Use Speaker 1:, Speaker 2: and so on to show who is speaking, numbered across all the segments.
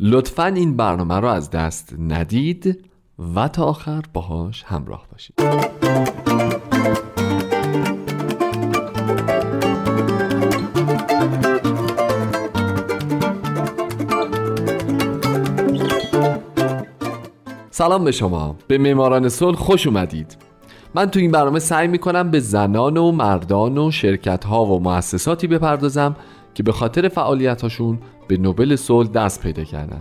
Speaker 1: لطفا این برنامه رو از دست ندید و تا آخر باهاش همراه باشید. سلام به شما. به معماران صلح خوش اومدید. من تو این برنامه سعی می‌کنم به زنان و مردان و شرکت ها و مؤسساتی بپردازم که به خاطر فعالیت هاشون به نوبل صلح دست پیدا کردن.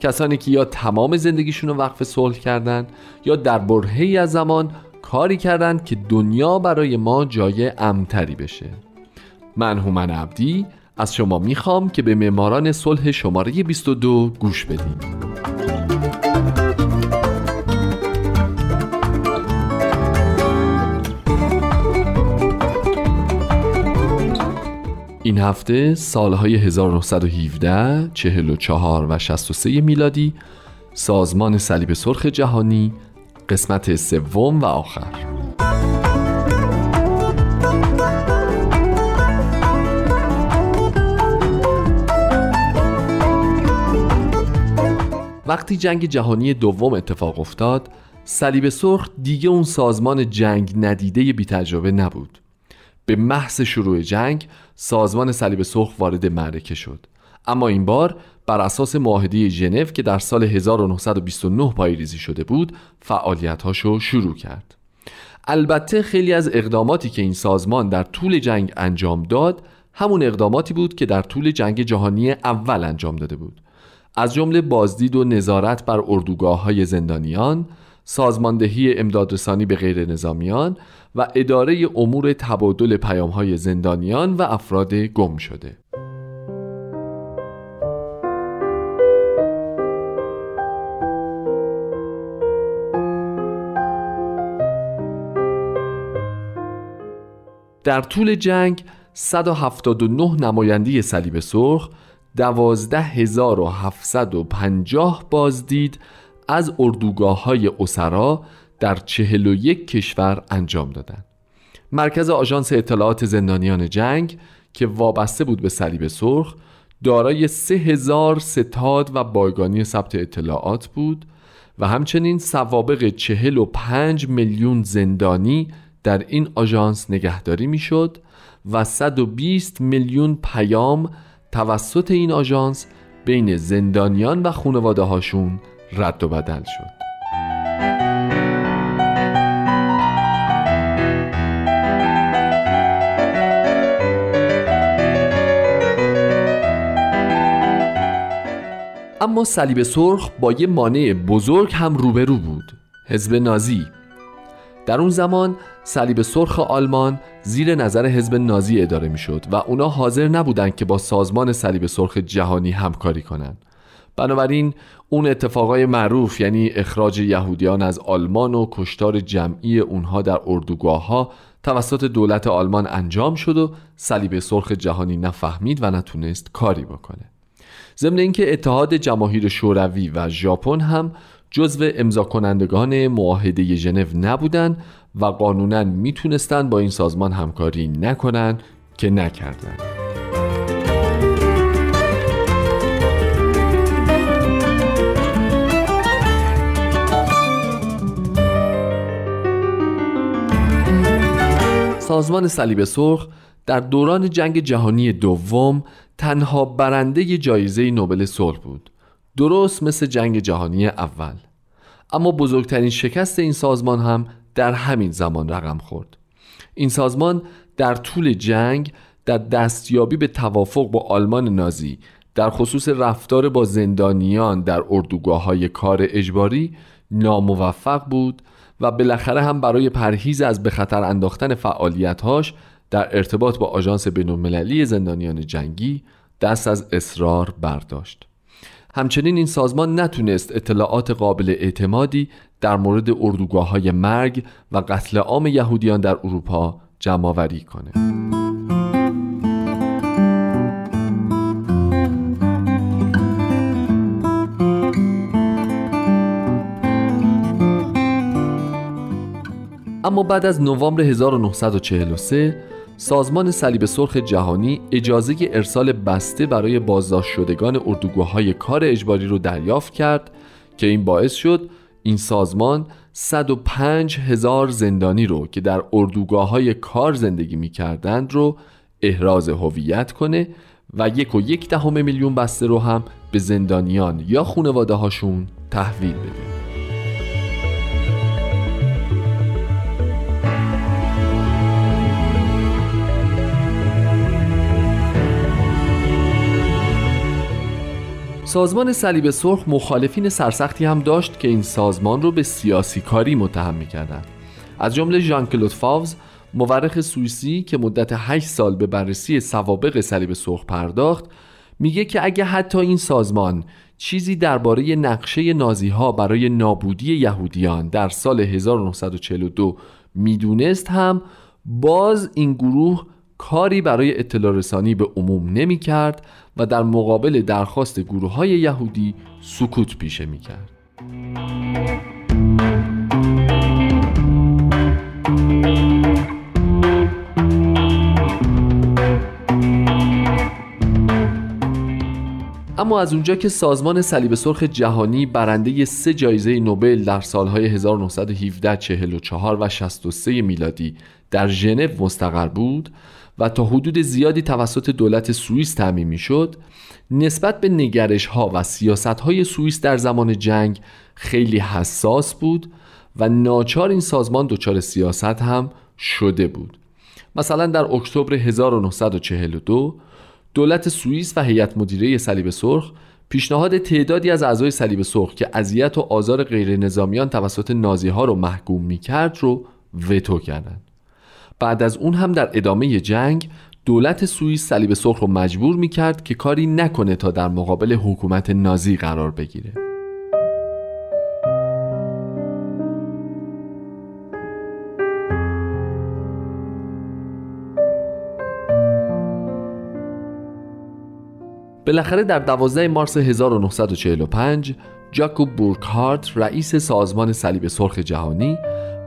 Speaker 1: کسانی که یا تمام زندگیشون رو وقف صلح کردن یا در برهی از زمان کاری کردند که دنیا برای ما جای امتری بشه. من هومن عبدی از شما می‌خوام که به معماران صلح شماره 22 گوش بدیم این هفته سالهای 1917, 44 و 63 میلادی سازمان صلیب سرخ جهانی قسمت سوم و آخر. وقتی جنگ جهانی دوم اتفاق افتاد صلیب سرخ دیگه اون سازمان جنگ ندیده بی تجربه نبود. به محض شروع جنگ سازمان صلیب سرخ وارد معرکه شد. اما این بار بر اساس معاهده ژنو که در سال 1929 پایریزی شده بود فعالیت‌هاشو شروع کرد. البته خیلی از اقداماتی که این سازمان در طول جنگ انجام داد همون اقداماتی بود که در طول جنگ جهانی اول انجام داده بود. از جمله بازدید و نظارت بر اردوگاه های زندانیان سازماندهی امدادرسانی به غیر نظامیان و اداره امور تبادل پیام های زندانیان و افراد گم شده. در طول جنگ 179 نماینده صلیب سرخ 12750 بازدید از اردوگاه های اسرا در 41 کشور انجام دادند. مرکز آژانس اطلاعات زندانیان جنگ که وابسته بود به صلیب سرخ دارای 3000 ستاد و بایگانی ثبت اطلاعات بود و همچنین سوابق 45 میلیون زندانی در این آژانس نگهداری می‌شد و 120 میلیون پیام توسط این آژانس بین زندانیان و خانواده هاشون رد و بدل شد. اما صلیب سرخ با یه مانع بزرگ هم روبرو بود حزب نازی. در اون زمان صلیب سرخ آلمان زیر نظر حزب نازی اداره می‌شد و اونا حاضر نبودند که با سازمان صلیب سرخ جهانی همکاری کنند. بنابراین اون اتفاقای معروف یعنی اخراج یهودیان از آلمان و کشتار جمعی اونها در اردوگاه ها توسط دولت آلمان انجام شد و صلیب سرخ جهانی نفهمید و نتونست کاری بکنه ضمن اینکه اتحاد جماهیر شوروی و ژاپن هم جزو امضا کنندگان معاهده ژنو نبودند و قانونا می‌تونستند با این سازمان همکاری نکنند که نکردند. سازمان صلیب سرخ در دوران جنگ جهانی دوم تنها برنده جایزه نوبل صلح بود درست مثل جنگ جهانی اول. اما بزرگترین شکست این سازمان هم در همین زمان رقم خورد. این سازمان در طول جنگ در دستیابی به توافق با آلمان نازی در خصوص رفتار با زندانیان در اردوگاه های کار اجباری ناموفق بود و بالاخره هم برای پرهیز از به خطر انداختن فعالیتهاش در ارتباط با آژانس بینالمللی زندانیان جنگی دست از اصرار برداشت همچنین این سازمان نتونست اطلاعات قابل اعتمادی در مورد اردوگاه های مرگ و قتل عام یهودیان در اروپا جمع آوری کنه. اما بعد از نوامبر 1943 سازمان صلیب سرخ جهانی اجازه ارسال بسته برای بازداشت شدگان اردوگاه کار اجباری رو دریافت کرد که این باعث شد این سازمان 105 هزار زندانی رو که در اردوگاه های کار زندگی می کردند رو احراز هویت کنه و یک و یک دهم میلیون بسته رو هم به زندانیان یا خانواده هاشون تحویل بده. سازمان صلیب سرخ مخالفین سرسختی هم داشت که این سازمان رو به سیاسی کاری متهم می‌کردند از جمله ژان کلود فاوز مورخ سوئیسی که مدت 8 سال به بررسی سوابق صلیب سرخ پرداخت میگه که اگه حتی این سازمان چیزی درباره نقشه نازی ها برای نابودی یهودیان در سال 1942 می‌دونست هم باز این گروه کاری برای اطلاع رسانی به عموم نمی کرد و در مقابل درخواست گروه های یهودی سکوت پیشه می کرد. اما از اونجا که سازمان صلیب سرخ جهانی برنده سه جایزه نوبل در سالهای 1917 44 و 63 میلادی در ژنو مستقر بود و تا حدود زیادی توسط دولت سوئیس تعمین می‌شد نسبت به نگرش ها و سیاست های سوئیس در زمان جنگ خیلی حساس بود و ناچار این سازمان دچار سیاست هم شده بود مثلا در اکتبر 1942 دولت سوئیس و هیئت مدیره صلیب سرخ پیشنهاد تعدادی از اعضای صلیب سرخ که اذیت و آزار غیر نظامیان توسط نازی ها رو محکوم می کرد رو وتو کردند. بعد از اون هم در ادامه جنگ دولت سوئیس صلیب سرخ رو مجبور می کرد که کاری نکنه تا در مقابل حکومت نازی قرار بگیره. بالاخره در 12 مارس 1945 جاکوب بورکهارت رئیس سازمان صلیب سرخ جهانی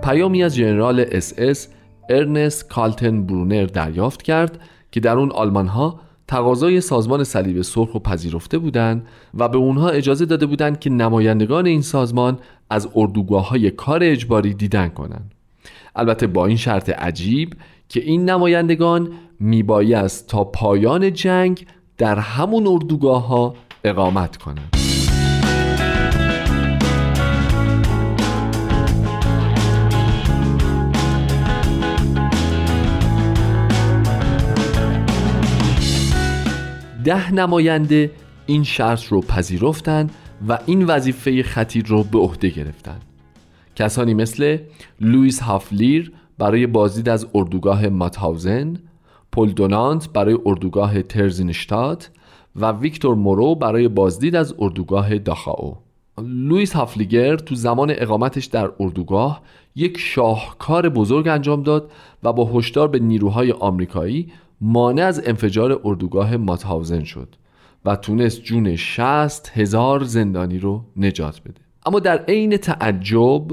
Speaker 1: پیامی از ژنرال اس اس ارنست کالتن برونر دریافت کرد که در اون آلمان ها تقاضای سازمان صلیب سرخ رو پذیرفته بودند و به اونها اجازه داده بودند که نمایندگان این سازمان از اردوگاه های کار اجباری دیدن کنند. البته با این شرط عجیب که این نمایندگان میبایست تا پایان جنگ در همون اردوگاه ها اقامت کنند. ده نماینده این شرط رو پذیرفتند و این وظیفه خطیر رو به عهده گرفتند. کسانی مثل لوئیس هافلیر برای بازدید از اردوگاه ماتهاوزن پل دونانت برای اردوگاه ترزینشتات و ویکتور مورو برای بازدید از اردوگاه داخاو لوئیس هافلیگر تو زمان اقامتش در اردوگاه یک شاهکار بزرگ انجام داد و با هشدار به نیروهای آمریکایی مانع از انفجار اردوگاه ماتهاوزن شد و تونست جون 60 هزار زندانی رو نجات بده. اما در عین تعجب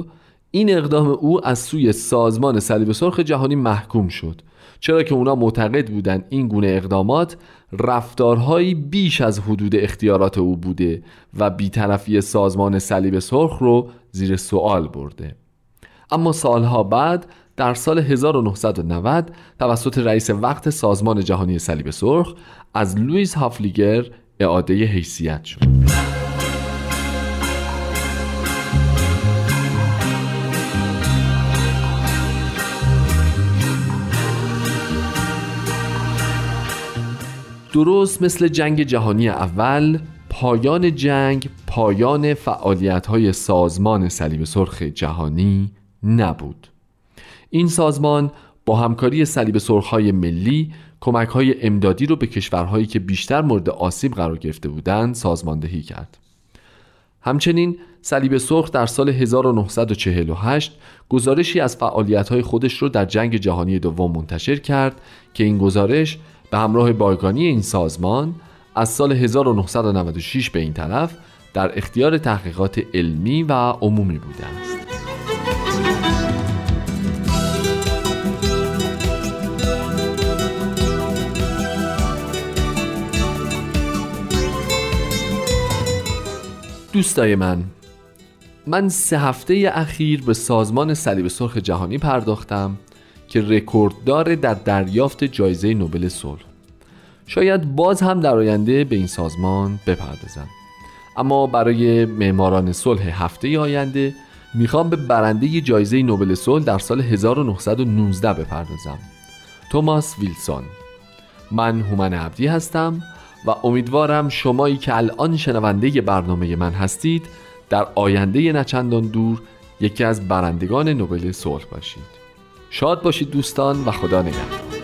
Speaker 1: این اقدام او از سوی سازمان صلیب سرخ جهانی محکوم شد چرا که اونا معتقد بودن این گونه اقدامات رفتارهایی بیش از حدود اختیارات او بوده و بیطرفی سازمان صلیب سرخ رو زیر سوال برده اما سالها بعد در سال 1990 توسط رئیس وقت سازمان جهانی صلیب سرخ از لوئیس هافلیگر اعاده حیثیت شد. درست مثل جنگ جهانی اول پایان جنگ پایان فعالیت های سازمان صلیب سرخ جهانی نبود. این سازمان با همکاری صلیب سرخهای ملی کمک های امدادی رو به کشورهایی که بیشتر مورد آسیب قرار گرفته بودند سازماندهی کرد. همچنین صلیب سرخ در سال 1948 گزارشی از فعالیت‌های خودش رو در جنگ جهانی دوم منتشر کرد که این گزارش به همراه بایگانی این سازمان از سال 1996 به این طرف در اختیار تحقیقات علمی و عمومی بوده است. دوستای من من سه هفته اخیر به سازمان صلیب سرخ جهانی پرداختم که رکورددار در دریافت جایزه نوبل صلح. شاید باز هم در آینده به این سازمان بپردازم. اما برای معماران صلح هفته آینده می‌خوام به برنده جایزه نوبل صلح در سال 1919 بپردازم. توماس ویلسون. من هومن عبدی هستم و امیدوارم شمایی که الان شنونده برنامه من هستید در آینده نچندان دور یکی از برندگان نوبل صلح باشید. شاد باشید دوستان و خدا نگهدار.